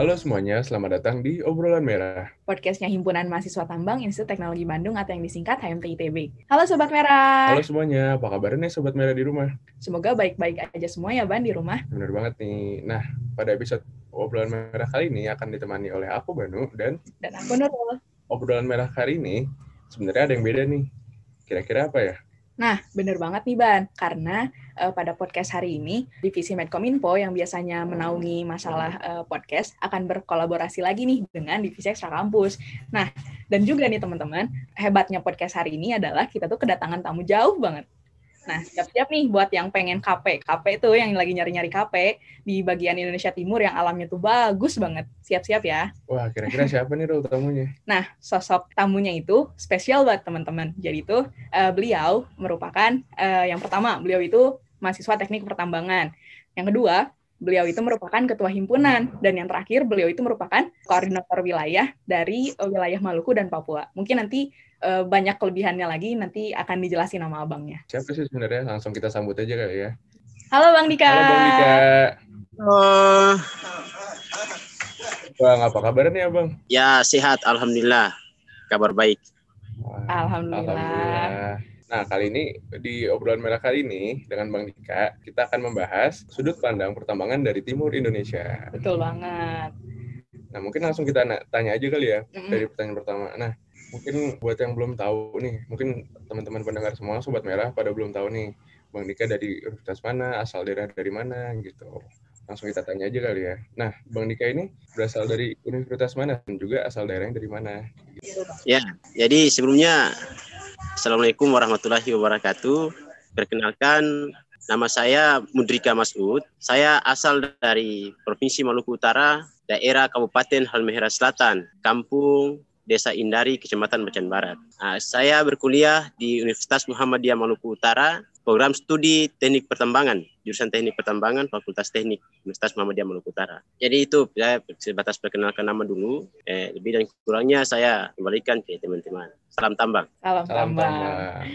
Halo semuanya, selamat datang di Obrolan Merah. Podcastnya Himpunan Mahasiswa Tambang Institut Teknologi Bandung atau yang disingkat HMTITB. Halo Sobat Merah. Halo semuanya, apa kabarnya nih Sobat Merah di rumah? Semoga baik-baik aja semua ya Ban di rumah. Bener banget nih. Nah, pada episode Obrolan Merah kali ini akan ditemani oleh aku Banu dan Dan aku Nurul. Obrolan Merah kali ini sebenarnya ada yang beda nih. Kira-kira apa ya? Nah, bener banget nih Ban, karena uh, pada podcast hari ini, Divisi Medkominfo yang biasanya menaungi masalah uh, podcast akan berkolaborasi lagi nih dengan Divisi Ekstra Kampus. Nah, dan juga nih teman-teman, hebatnya podcast hari ini adalah kita tuh kedatangan tamu jauh banget. Nah, siap-siap nih buat yang pengen KP. KP itu yang lagi nyari-nyari KP di bagian Indonesia Timur yang alamnya tuh bagus banget. Siap-siap ya. Wah, kira-kira siapa nih Rul tamunya? Nah, sosok tamunya itu spesial buat teman-teman. Jadi itu uh, beliau merupakan uh, yang pertama, beliau itu mahasiswa teknik pertambangan. Yang kedua, beliau itu merupakan ketua himpunan dan yang terakhir beliau itu merupakan koordinator wilayah dari wilayah Maluku dan Papua. Mungkin nanti uh, banyak kelebihannya lagi nanti akan dijelasin nama abangnya. Siapa sih sebenarnya? Langsung kita sambut aja kali ya. Halo Bang Dika. Halo Bang Dika. Oh, Bang, apa kabarnya nih Abang? ya sehat, alhamdulillah. Kabar baik. Wah, Alhamdulillah. Nah, kali ini di obrolan merah kali ini dengan Bang Dika, kita akan membahas sudut pandang pertambangan dari timur Indonesia. Betul banget. Nah, mungkin langsung kita tanya aja kali ya Mm-mm. dari pertanyaan pertama. Nah, mungkin buat yang belum tahu nih, mungkin teman-teman pendengar semua sobat merah pada belum tahu nih, Bang Dika dari universitas mana, asal daerah dari mana gitu. Langsung kita tanya aja kali ya. Nah, Bang Dika ini berasal dari universitas mana dan juga asal daerahnya dari mana? Ya, jadi sebelumnya Assalamualaikum warahmatullahi wabarakatuh. Perkenalkan nama saya Mudrika Masud. Saya asal dari Provinsi Maluku Utara, daerah Kabupaten Halmahera Selatan, Kampung Desa Indari, Kecamatan Macan Barat. Ah, saya berkuliah di Universitas Muhammadiyah Maluku Utara, program studi Teknik Pertambangan, jurusan Teknik Pertambangan, Fakultas Teknik Universitas Muhammadiyah Maluku Utara. Jadi itu saya sebatas perkenalkan nama dulu. Eh, lebih dan kurangnya saya kembalikan ke teman-teman. Salam tambang. Salam, Salam tambang.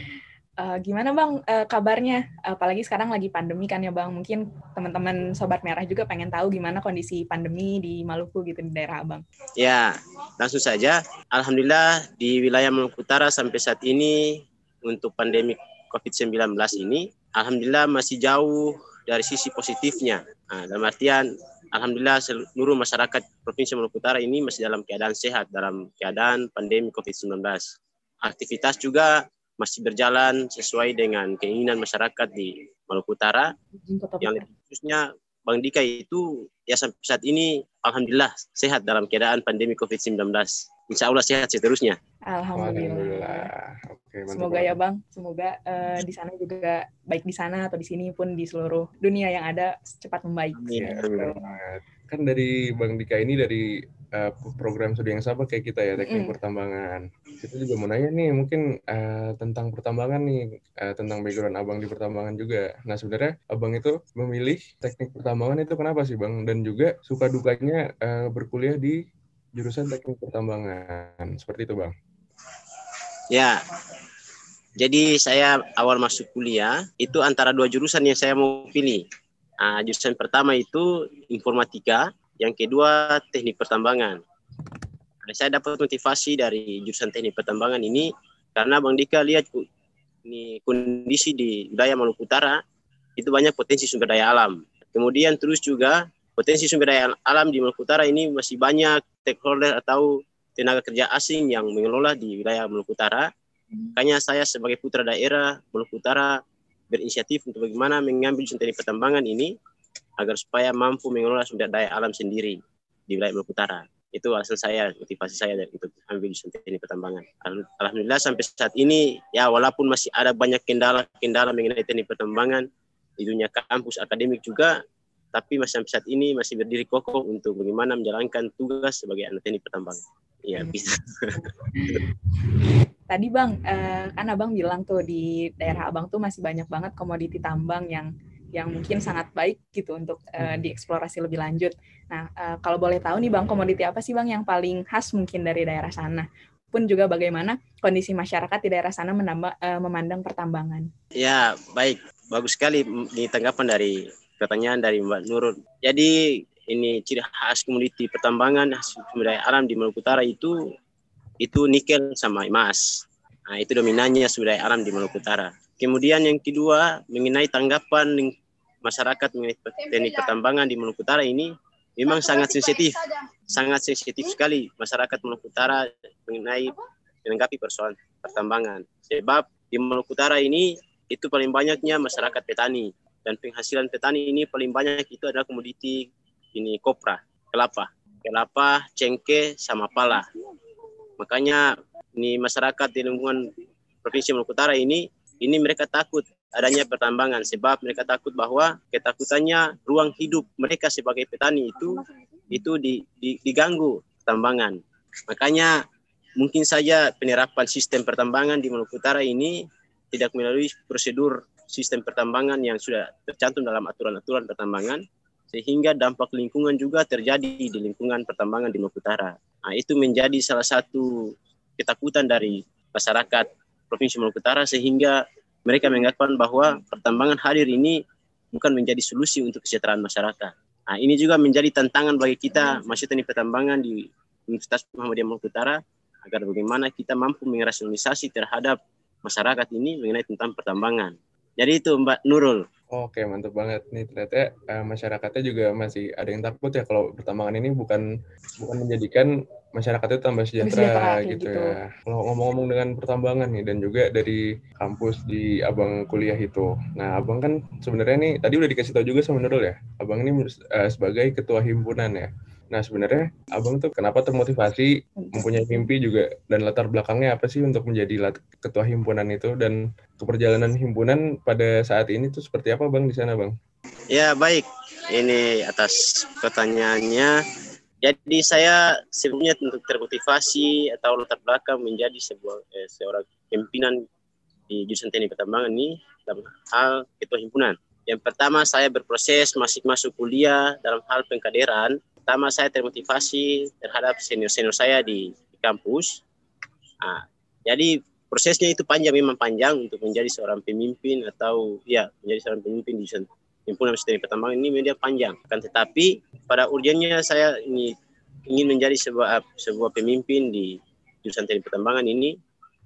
Eh, gimana Bang eh, kabarnya? Apalagi sekarang lagi pandemi kan ya Bang. Mungkin teman-teman Sobat Merah juga pengen tahu gimana kondisi pandemi di Maluku gitu di daerah Abang. Ya, langsung saja. Alhamdulillah di wilayah Maluku Utara sampai saat ini untuk pandemi COVID-19 ini, Alhamdulillah masih jauh dari sisi positifnya. Nah, dalam artian, Alhamdulillah seluruh masyarakat Provinsi Maluku Utara ini masih dalam keadaan sehat, dalam keadaan pandemi COVID-19. Aktivitas juga masih berjalan sesuai dengan keinginan masyarakat di Maluku Utara yang lebih khususnya Bang Dika itu ya sampai saat ini alhamdulillah sehat dalam keadaan pandemi COVID-19. Insya Allah sehat seterusnya. Alhamdulillah. Oke, mantap Semoga ya Bang, semoga eh, di sana juga baik di sana atau di sini pun di seluruh dunia yang ada cepat membaik. Amin. Iya, benar banget. Kan dari Bang Dika ini dari eh, program studi yang sama kayak kita ya, teknik Mm-mm. pertambangan. Kita juga mau nanya nih, mungkin eh, tentang pertambangan nih, eh, tentang background Abang di pertambangan juga. Nah, sebenarnya Abang itu memilih teknik pertambangan itu kenapa sih Bang? Dan juga suka dukanya eh, berkuliah di jurusan teknik pertambangan. Seperti itu Bang. Ya. Jadi saya awal masuk kuliah itu antara dua jurusan yang saya mau pilih. Ah, jurusan pertama itu informatika, yang kedua teknik pertambangan. Saya dapat motivasi dari jurusan teknik pertambangan ini karena Bang Dika lihat ini kondisi di wilayah Maluku Utara itu banyak potensi sumber daya alam. Kemudian terus juga potensi sumber daya alam di Maluku Utara ini masih banyak stakeholder atau tenaga kerja asing yang mengelola di wilayah Maluku Utara. Makanya saya sebagai putra daerah Maluku Utara berinisiatif untuk bagaimana mengambil jurusan teknik pertambangan ini agar supaya mampu mengelola sumber daya alam sendiri di wilayah Maluku Utara. Itu alasan saya, motivasi saya dari- untuk ambil jurusan teknik pertambangan. Al- Alhamdulillah sampai saat ini ya walaupun masih ada banyak kendala-kendala mengenai teknik pertambangan di dunia kampus akademik juga, tapi masih sampai saat ini masih berdiri kokoh untuk bagaimana menjalankan tugas sebagai anak teknik pertambangan. Iya, Hmm. bisa. Tadi Bang, eh, kan Abang bilang tuh di daerah Abang tuh masih banyak banget komoditi tambang yang yang mungkin sangat baik gitu untuk eh, dieksplorasi lebih lanjut. Nah, eh, kalau boleh tahu nih Bang, komoditi apa sih Bang yang paling khas mungkin dari daerah sana? Pun juga bagaimana kondisi masyarakat di daerah sana menambah, eh, memandang pertambangan. Ya, baik. Bagus sekali di tanggapan dari pertanyaan dari Mbak Nurul. Jadi ini ciri khas komoditi pertambangan sumber daya alam di Maluku Utara itu itu nikel sama emas. Nah, itu dominannya sumber daya alam di Maluku Utara. Kemudian yang kedua mengenai tanggapan masyarakat mengenai teknik pertambangan di Maluku Utara ini memang sangat sensitif, sangat sensitif sekali masyarakat Maluku Utara mengenai menanggapi persoalan pertambangan. Sebab di Maluku Utara ini itu paling banyaknya masyarakat petani. Dan penghasilan petani ini paling banyak itu adalah komoditi ini kopra, kelapa, kelapa, cengkeh, sama pala. Makanya ini masyarakat di lingkungan Provinsi Maluku Utara ini, ini mereka takut adanya pertambangan sebab mereka takut bahwa ketakutannya ruang hidup mereka sebagai petani itu itu di, di, diganggu pertambangan. Makanya mungkin saja penerapan sistem pertambangan di Maluku Utara ini tidak melalui prosedur sistem pertambangan yang sudah tercantum dalam aturan-aturan pertambangan sehingga dampak lingkungan juga terjadi di lingkungan pertambangan di Maluku Utara. Nah, itu menjadi salah satu ketakutan dari masyarakat Provinsi Maluku Utara sehingga mereka menganggap bahwa pertambangan hadir ini bukan menjadi solusi untuk kesejahteraan masyarakat. Nah, ini juga menjadi tantangan bagi kita masih teknik pertambangan di Universitas Muhammadiyah Maluku Utara agar bagaimana kita mampu merasionalisasi terhadap masyarakat ini mengenai tentang pertambangan. Jadi itu Mbak Nurul. Oke, mantap banget nih. Ternyata uh, masyarakatnya juga masih ada yang takut ya kalau pertambangan ini bukan bukan menjadikan masyarakat itu tambah sejahtera, gitu, gitu ya. Kalau ngomong-ngomong dengan pertambangan nih dan juga dari kampus di Abang kuliah itu. Nah, Abang kan sebenarnya nih tadi udah dikasih tahu juga sama Nurul ya. Abang ini uh, sebagai ketua himpunan ya. Nah sebenarnya abang tuh kenapa termotivasi mempunyai mimpi juga dan latar belakangnya apa sih untuk menjadi ketua himpunan itu dan keperjalanan himpunan pada saat ini tuh seperti apa bang di sana bang? Ya baik, ini atas pertanyaannya. Jadi saya sebelumnya untuk termotivasi atau latar belakang menjadi sebuah eh, seorang pimpinan di jurusan teknik pertambangan ini dalam hal ketua himpunan. Yang pertama saya berproses masih masuk kuliah dalam hal pengkaderan pertama saya termotivasi terhadap senior-senior saya di, di kampus. Nah, jadi prosesnya itu panjang memang panjang untuk menjadi seorang pemimpin atau ya menjadi seorang pemimpin di himpunan sistem pertambangan ini media panjang. Kan tetapi pada urgennya saya ini ingin menjadi sebuah sebuah pemimpin di jurusan teknik pertambangan ini.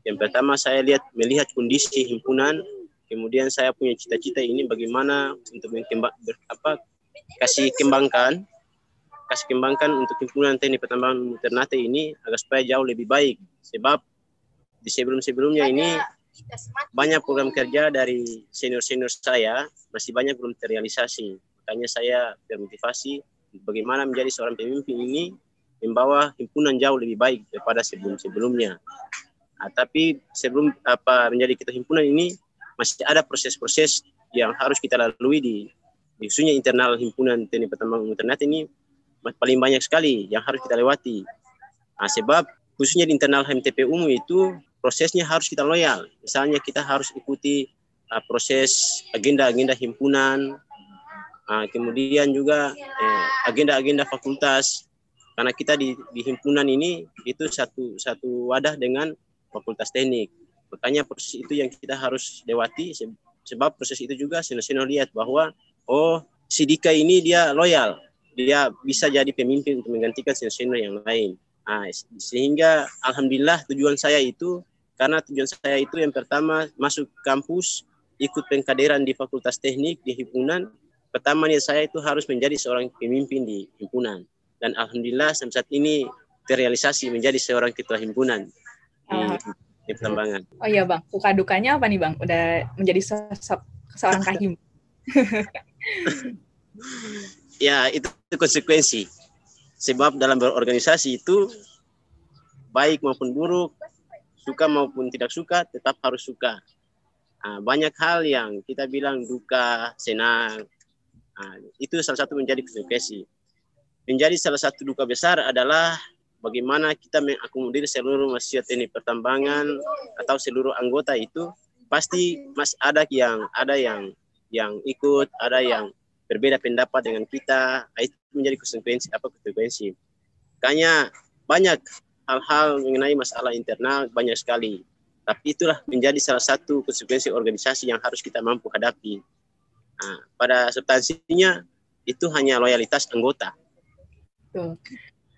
Yang pertama saya lihat melihat kondisi himpunan, kemudian saya punya cita-cita ini bagaimana untuk mengembang apa kasih kembangkan kasih kembangkan untuk himpunan teknik pertambangan Ternate ini agar supaya jauh lebih baik. Sebab di sebelum-sebelumnya ini banyak program kerja dari senior-senior saya masih banyak belum terrealisasi. Makanya saya termotivasi bagaimana menjadi seorang pemimpin ini membawa himpunan jauh lebih baik daripada sebelum-sebelumnya. Nah, tapi sebelum apa menjadi kita himpunan ini masih ada proses-proses yang harus kita lalui di, khususnya internal himpunan teknik pertambangan Ternate ini paling banyak sekali yang harus kita lewati. Nah, sebab khususnya di internal HMTP umum itu prosesnya harus kita loyal. Misalnya kita harus ikuti uh, proses agenda-agenda himpunan, uh, kemudian juga eh, agenda-agenda eh, fakultas. Karena kita di, di himpunan ini itu satu satu wadah dengan fakultas teknik. Makanya proses itu yang kita harus lewati sebab proses itu juga senior-senior lihat bahwa oh Sidika ini dia loyal dia bisa jadi pemimpin untuk menggantikan senior-senior yang lain. Nah, sehingga alhamdulillah tujuan saya itu karena tujuan saya itu yang pertama masuk kampus ikut pengkaderan di Fakultas Teknik di himpunan. Pertama nih saya itu harus menjadi seorang pemimpin di himpunan dan alhamdulillah sampai saat ini terrealisasi menjadi seorang ketua himpunan di, di pertambangan. Oh iya bang, suka dukanya apa nih bang? Udah menjadi seorang kahim. ya itu konsekuensi. Sebab dalam berorganisasi itu baik maupun buruk, suka maupun tidak suka, tetap harus suka. Nah, banyak hal yang kita bilang duka, senang, nah, itu salah satu menjadi konsekuensi. Menjadi salah satu duka besar adalah bagaimana kita mengakomodir seluruh masyarakat ini pertambangan atau seluruh anggota itu pasti mas ada yang ada yang yang ikut, ada yang berbeda pendapat dengan kita, itu menjadi konsekuensi apa konsekuensi. Makanya banyak hal-hal mengenai masalah internal banyak sekali. Tapi itulah menjadi salah satu konsekuensi organisasi yang harus kita mampu hadapi. Nah, pada substansinya itu hanya loyalitas anggota.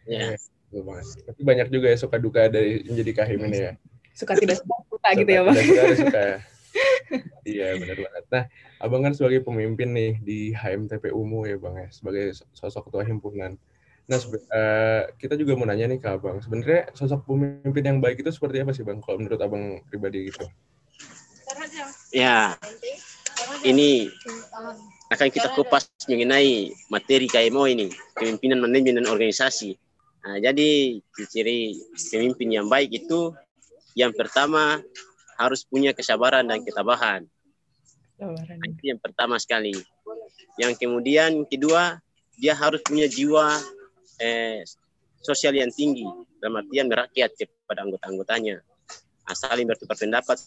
Ya. Betul banget. Tapi banyak juga ya suka duka dari menjadi kahim ini ya. Suka tidak suka, suka gitu ya, Bang. Tidak suka, ada suka. Iya, benar banget. Nah, Abang kan sebagai pemimpin nih di HMTP UMU ya, Bang ya, sebagai sosok ketua himpunan. Nah, uh, kita juga mau nanya nih ke Abang, sebenarnya sosok pemimpin yang baik itu seperti apa sih, Bang? Kalau menurut Abang pribadi gitu? Ya, ini akan kita kupas mengenai materi KMO ini, kepemimpinan manajemen dan organisasi. Nah, jadi ciri pemimpin yang baik itu yang pertama harus punya kesabaran dan ketabahan. Nah, itu yang pertama sekali. Yang kemudian kedua dia harus punya jiwa eh, sosial yang tinggi dalam artian merakyat kepada anggota-anggotanya. Nah, saling bertukar pendapat,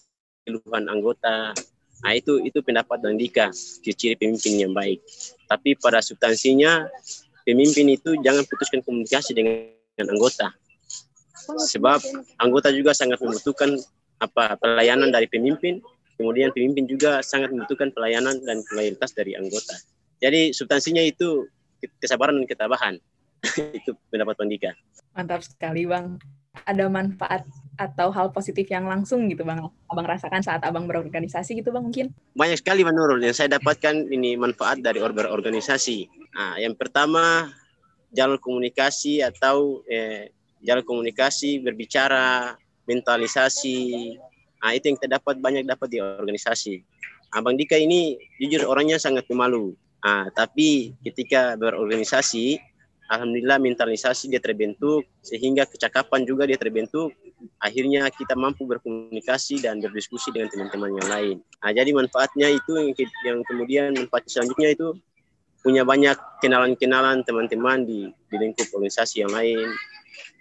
keluhan anggota, Nah itu itu pendapat dan Dika ciri pemimpin yang baik. Tapi pada substansinya pemimpin itu jangan putuskan komunikasi dengan anggota. Sebab anggota juga sangat membutuhkan apa pelayanan dari pemimpin, kemudian pemimpin juga sangat membutuhkan pelayanan dan loyalitas dari anggota. Jadi substansinya itu kesabaran dan ketabahan. itu pendapat Pandika. Mantap sekali, Bang. Ada manfaat atau hal positif yang langsung gitu bang abang rasakan saat abang berorganisasi gitu bang mungkin banyak sekali menurut yang saya dapatkan ini manfaat dari berorganisasi nah, yang pertama jalur komunikasi atau eh, jalur komunikasi berbicara mentalisasi. Nah itu yang kita dapat banyak dapat di organisasi. Abang Dika ini jujur orangnya sangat pemalu. Nah, tapi ketika berorganisasi Alhamdulillah mentalisasi dia terbentuk sehingga kecakapan juga dia terbentuk. Akhirnya kita mampu berkomunikasi dan berdiskusi dengan teman-teman yang lain. Nah, jadi manfaatnya itu yang, kemudian manfaat selanjutnya itu punya banyak kenalan-kenalan teman-teman di, di lingkup organisasi yang lain.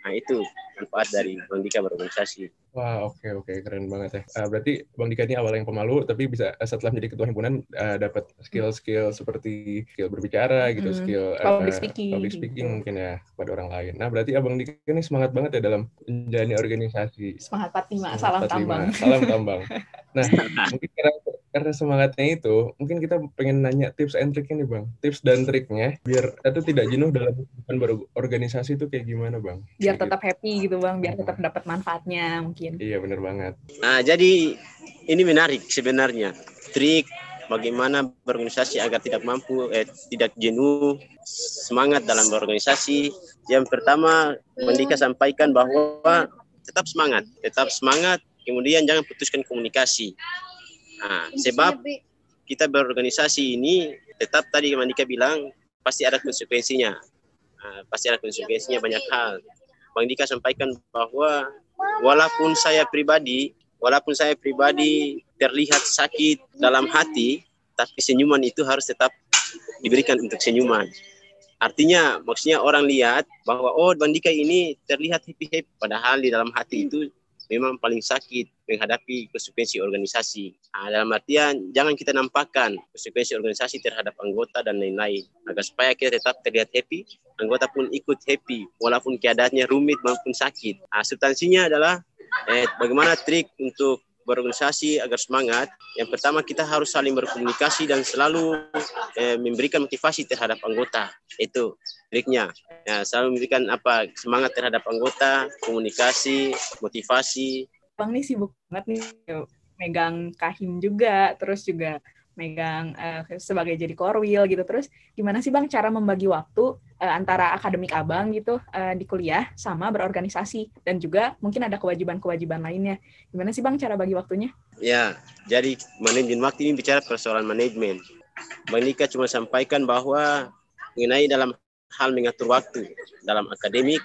Nah itu manfaat dari Bang Dika berorganisasi. Wah oke okay, oke okay. keren banget ya. Uh, berarti Bang Dika ini awalnya yang pemalu tapi bisa uh, setelah menjadi ketua himpunan uh, dapat skill-skill seperti skill berbicara gitu, hmm. skill uh, public speaking, public speaking mungkin ya kepada orang lain. Nah berarti Abang Dika ini semangat banget ya dalam menjalani organisasi. Semangat 45, salam 45, tambang. Salam tambang. Nah mungkin karena karena semangatnya itu, mungkin kita pengen nanya tips and trick ini bang, tips dan triknya biar itu tidak jenuh dalam berorganisasi itu kayak gimana bang? Biar tetap gitu. happy gitu bang, biar tetap dapat manfaatnya mungkin. Iya benar banget. Nah jadi ini menarik sebenarnya trik bagaimana berorganisasi agar tidak mampu, eh, tidak jenuh, semangat dalam berorganisasi. Yang pertama, Mendika sampaikan bahwa tetap semangat, tetap semangat, kemudian jangan putuskan komunikasi Nah, sebab kita berorganisasi ini tetap tadi Mandika bilang pasti ada konsekuensinya. Nah, pasti ada konsekuensinya banyak hal. Bang Dika sampaikan bahwa walaupun saya pribadi, walaupun saya pribadi terlihat sakit dalam hati, tapi senyuman itu harus tetap diberikan untuk senyuman. Artinya maksudnya orang lihat bahwa oh Bang Dika ini terlihat happy-happy padahal di dalam hati itu memang paling sakit menghadapi konsekuensi organisasi. Nah, dalam artian jangan kita nampakkan konsekuensi organisasi terhadap anggota dan lain-lain. Agar supaya kita tetap terlihat happy, anggota pun ikut happy walaupun keadaannya rumit maupun sakit. Nah, substansinya adalah eh, bagaimana trik untuk berorganisasi agar semangat, yang pertama kita harus saling berkomunikasi dan selalu eh, memberikan motivasi terhadap anggota. Itu triknya. Ya, selalu memberikan apa semangat terhadap anggota, komunikasi, motivasi. Bang nih sibuk banget nih megang kahim juga, terus juga megang uh, sebagai jadi korwil gitu. Terus gimana sih Bang cara membagi waktu uh, antara akademik Abang gitu uh, di kuliah sama berorganisasi dan juga mungkin ada kewajiban-kewajiban lainnya. Gimana sih Bang cara bagi waktunya? Ya, jadi manajemen waktu ini bicara persoalan manajemen. Bang Nika cuma sampaikan bahwa mengenai dalam hal mengatur waktu dalam akademik,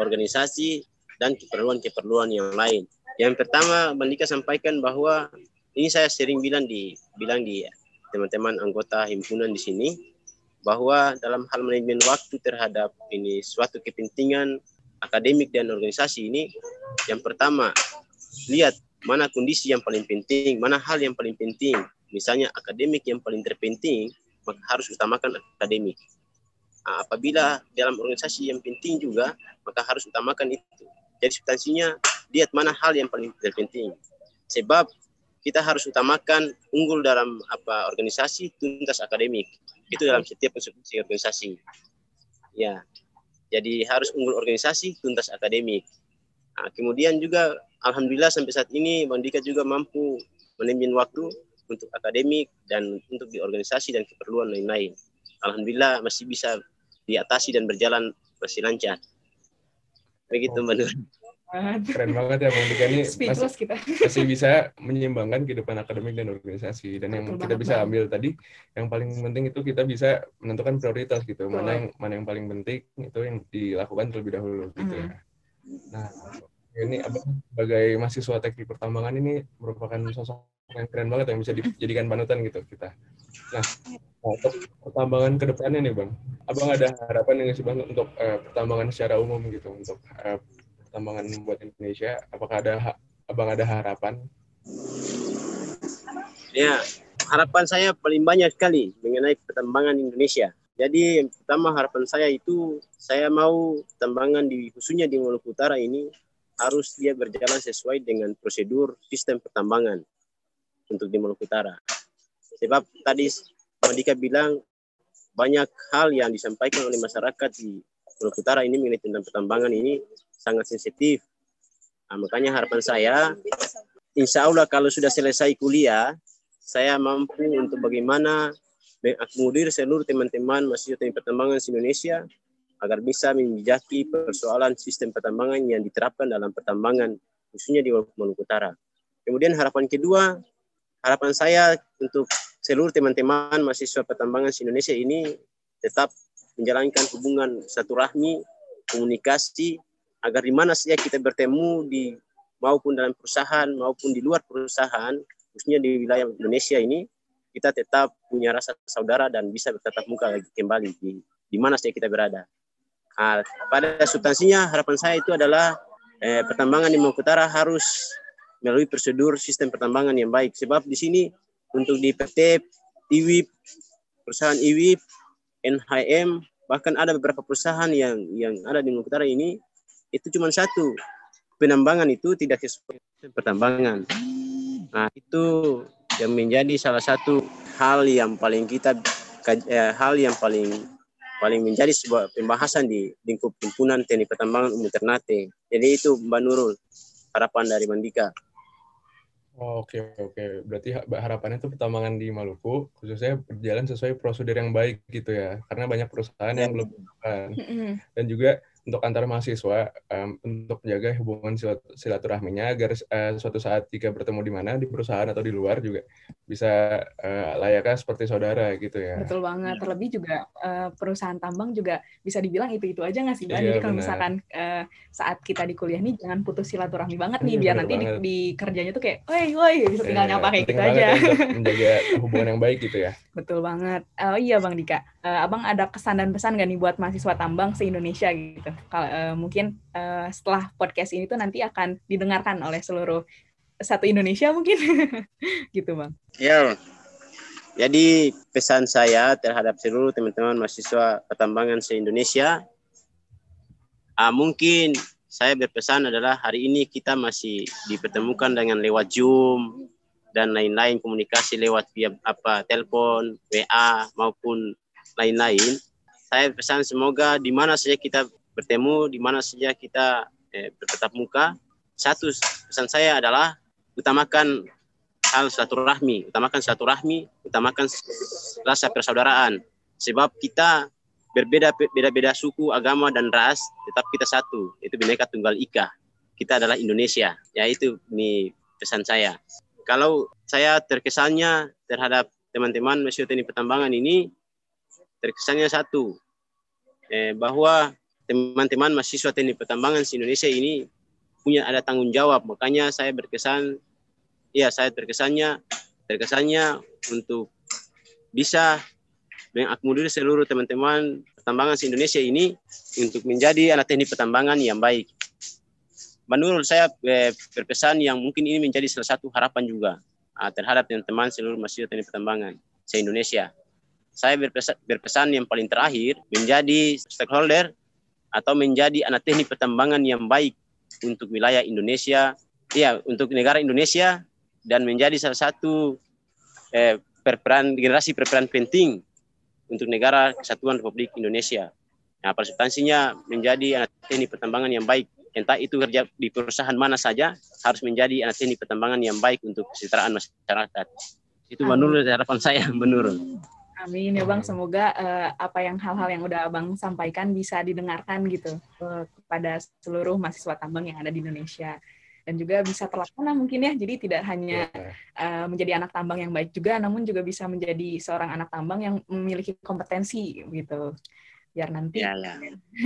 organisasi, dan keperluan-keperluan yang lain. Yang pertama, Bang Nika sampaikan bahwa ini saya sering bilang di bilang di teman-teman anggota himpunan di sini bahwa dalam hal manajemen waktu terhadap ini suatu kepentingan akademik dan organisasi ini yang pertama lihat mana kondisi yang paling penting, mana hal yang paling penting. Misalnya akademik yang paling terpenting, maka harus utamakan akademik. Nah, apabila dalam organisasi yang penting juga, maka harus utamakan itu. Jadi substansinya lihat mana hal yang paling terpenting. Sebab kita harus utamakan unggul dalam apa organisasi tuntas akademik itu dalam setiap konstruksi organisasi ya Jadi harus unggul organisasi, tuntas akademik. Nah, kemudian juga alhamdulillah sampai saat ini Bang Dika juga mampu manajemen waktu untuk akademik dan untuk di organisasi dan keperluan lain-lain. Alhamdulillah masih bisa diatasi dan berjalan masih lancar. Begitu Mbak Nur. Keren banget ya Bang Dika ini masih, kita. masih bisa menyeimbangkan kehidupan akademik dan organisasi. Dan yang kita bisa ambil tadi, yang paling penting itu kita bisa menentukan prioritas gitu. Mana yang mana yang paling penting itu yang dilakukan terlebih dahulu gitu ya. Nah, ini sebagai mahasiswa teknik pertambangan ini merupakan sosok yang keren banget yang bisa dijadikan panutan gitu kita. Nah, untuk pertambangan ke depannya nih Bang, Abang ada harapan yang sih Bang untuk uh, pertambangan secara umum gitu, untuk uh, pertambangan buat Indonesia, apakah ada Abang ada harapan? Ya, harapan saya paling banyak sekali mengenai pertambangan Indonesia. Jadi yang pertama harapan saya itu saya mau pertambangan di khususnya di Maluku Utara ini harus dia berjalan sesuai dengan prosedur sistem pertambangan untuk di Maluku Utara. Sebab tadi Mandika bilang banyak hal yang disampaikan oleh masyarakat di Maluku Utara ini mengenai tentang pertambangan ini sangat sensitif. Nah, makanya harapan saya, insya Allah kalau sudah selesai kuliah, saya mampu untuk bagaimana mengakomodir seluruh teman-teman mahasiswa teknik pertambangan di Indonesia agar bisa menjaki persoalan sistem pertambangan yang diterapkan dalam pertambangan khususnya di Maluku Utara. Kemudian harapan kedua, harapan saya untuk seluruh teman-teman mahasiswa pertambangan di Indonesia ini tetap menjalankan hubungan satu rahmi, komunikasi, agar di mana saja kita bertemu di maupun dalam perusahaan maupun di luar perusahaan, khususnya di wilayah Indonesia ini, kita tetap punya rasa saudara dan bisa bertatap muka lagi kembali di, di mana saja kita berada. Nah, pada substansinya harapan saya itu adalah eh, pertambangan di Maluku Utara harus melalui prosedur sistem pertambangan yang baik. Sebab di sini untuk di PT, IWIP, perusahaan IWIP, NHM, bahkan ada beberapa perusahaan yang yang ada di Maluku ini itu cuma satu penambangan itu tidak sesuai pertambangan. Nah itu yang menjadi salah satu hal yang paling kita eh, hal yang paling paling menjadi sebuah pembahasan di lingkup himpunan teknik pertambangan umum Ternate. Jadi itu Mbak Nurul harapan dari Mandika. Oh, oke oke. Berarti harapannya itu pertambangan di Maluku khususnya berjalan sesuai prosedur yang baik gitu ya. Karena banyak perusahaan yang ya. belum melakukan. Dan juga untuk antar mahasiswa um, untuk menjaga hubungan silaturahminya agar uh, suatu saat jika bertemu di mana di perusahaan atau di luar juga bisa uh, layaknya seperti saudara gitu ya. Betul banget. Terlebih juga uh, perusahaan tambang juga bisa dibilang itu itu aja nggak sih, Bang? Iya, Jadi kalau misalkan uh, saat kita di kuliah nih jangan putus silaturahmi banget nih, iya, biar nanti di, di kerjanya tuh kayak, woi woi, bisa tinggal iya, nyapa kayak gitu aja. menjaga hubungan yang baik gitu ya. Betul banget. Oh iya Bang Dika, uh, Abang ada kesan dan pesan gak nih buat mahasiswa tambang se Indonesia gitu? Kalau uh, mungkin uh, setelah podcast ini tuh nanti akan didengarkan oleh seluruh satu Indonesia mungkin, gitu bang. Ya, jadi pesan saya terhadap seluruh teman-teman mahasiswa pertambangan se Indonesia, uh, mungkin saya berpesan adalah hari ini kita masih dipertemukan dengan lewat Zoom dan lain-lain komunikasi lewat via apa telepon, WA maupun lain-lain. Saya pesan semoga di mana saja kita bertemu di mana saja kita eh, bertetap muka. Satu pesan saya adalah utamakan hal silaturahmi, utamakan silaturahmi, utamakan rasa persaudaraan. Sebab kita berbeda beda-beda suku, agama dan ras, tetap kita satu. Itu bineka tunggal ika. Kita adalah Indonesia. Ya itu ini pesan saya. Kalau saya terkesannya terhadap teman-teman mahasiswa teknik pertambangan ini terkesannya satu eh, bahwa teman-teman mahasiswa teknik pertambangan di Indonesia ini punya ada tanggung jawab. Makanya saya berkesan, ya saya terkesannya, terkesannya untuk bisa mengakomodir seluruh teman-teman pertambangan di Indonesia ini untuk menjadi anak teknik pertambangan yang baik. Menurut saya eh, berpesan yang mungkin ini menjadi salah satu harapan juga ah, terhadap teman-teman seluruh mahasiswa teknik pertambangan se Indonesia. Saya berpesan, berpesan yang paling terakhir menjadi stakeholder atau menjadi anak teknik pertambangan yang baik untuk wilayah Indonesia, ya untuk negara Indonesia dan menjadi salah satu eh, perperan generasi perperan penting untuk negara kesatuan Republik Indonesia. Nah, menjadi anak teknik pertambangan yang baik. Entah itu kerja di perusahaan mana saja, harus menjadi anak teknik pertambangan yang baik untuk kesejahteraan masyarakat. Itu menurut harapan saya, menurut. Amin ya Bang, semoga uh, apa yang hal-hal yang udah Abang sampaikan bisa didengarkan gitu uh, kepada seluruh mahasiswa tambang yang ada di Indonesia dan juga bisa terlaksana mungkin ya. Jadi tidak hanya uh, menjadi anak tambang yang baik juga, namun juga bisa menjadi seorang anak tambang yang memiliki kompetensi gitu. Biar nanti. Iya, ya.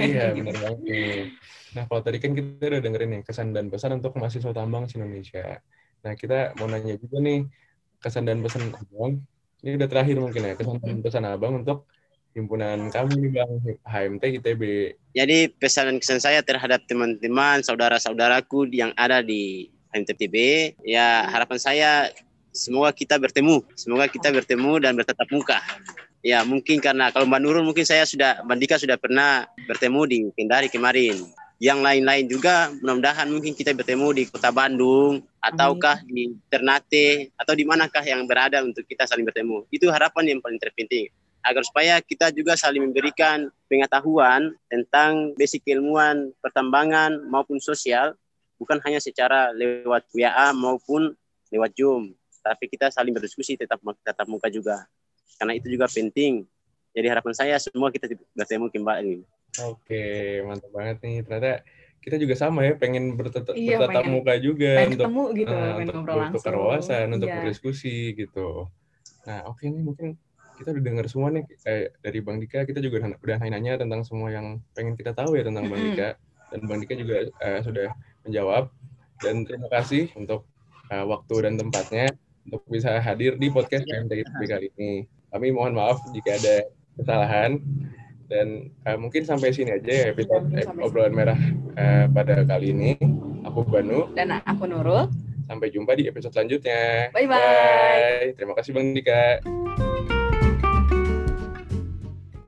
iya benar banget Nah kalau tadi kan kita udah dengerin nih kesan dan pesan untuk mahasiswa tambang di Indonesia. Nah kita mau nanya juga nih kesan dan pesan abang ini udah terakhir mungkin ya kesan pesan abang untuk himpunan kami nih bang HMT ITB. Jadi pesan kesan saya terhadap teman-teman saudara-saudaraku yang ada di HMT ITB ya harapan saya semoga kita bertemu, semoga kita bertemu dan bertatap muka. Ya mungkin karena kalau Mbak Nurul mungkin saya sudah Bandika sudah pernah bertemu di Kendari kemarin yang lain-lain juga mudah-mudahan mungkin kita bertemu di kota Bandung ataukah di Ternate atau di manakah yang berada untuk kita saling bertemu. Itu harapan yang paling terpenting. Agar supaya kita juga saling memberikan pengetahuan tentang basic ilmuwan pertambangan maupun sosial bukan hanya secara lewat WA maupun lewat Zoom. Tapi kita saling berdiskusi tetap tetap muka juga. Karena itu juga penting. Jadi harapan saya semua kita bertemu kembali Oke, mantap banget nih. Ternyata kita juga sama ya, pengen bertetap, iya, bertatap pengen, muka juga pengen untuk ketemu gitu, uh, untuk bertukar wawasan, untuk iya. berdiskusi gitu. Nah, oke nih mungkin kita udah dengar semua nih kayak dari Bang Dika, kita juga udah nanya tentang semua yang pengen kita tahu ya tentang Bang Dika dan Bang Dika juga uh, sudah menjawab dan terima kasih untuk uh, waktu dan tempatnya untuk bisa hadir di podcast MTI kali ini. Kami mohon maaf jika ada kesalahan dan uh, mungkin sampai sini aja ya episode eh, obrolan merah uh, pada kali ini. Aku Banu. Dan aku Nurul. Sampai jumpa di episode selanjutnya. Bye-bye. Bye. Terima kasih Bang Dika.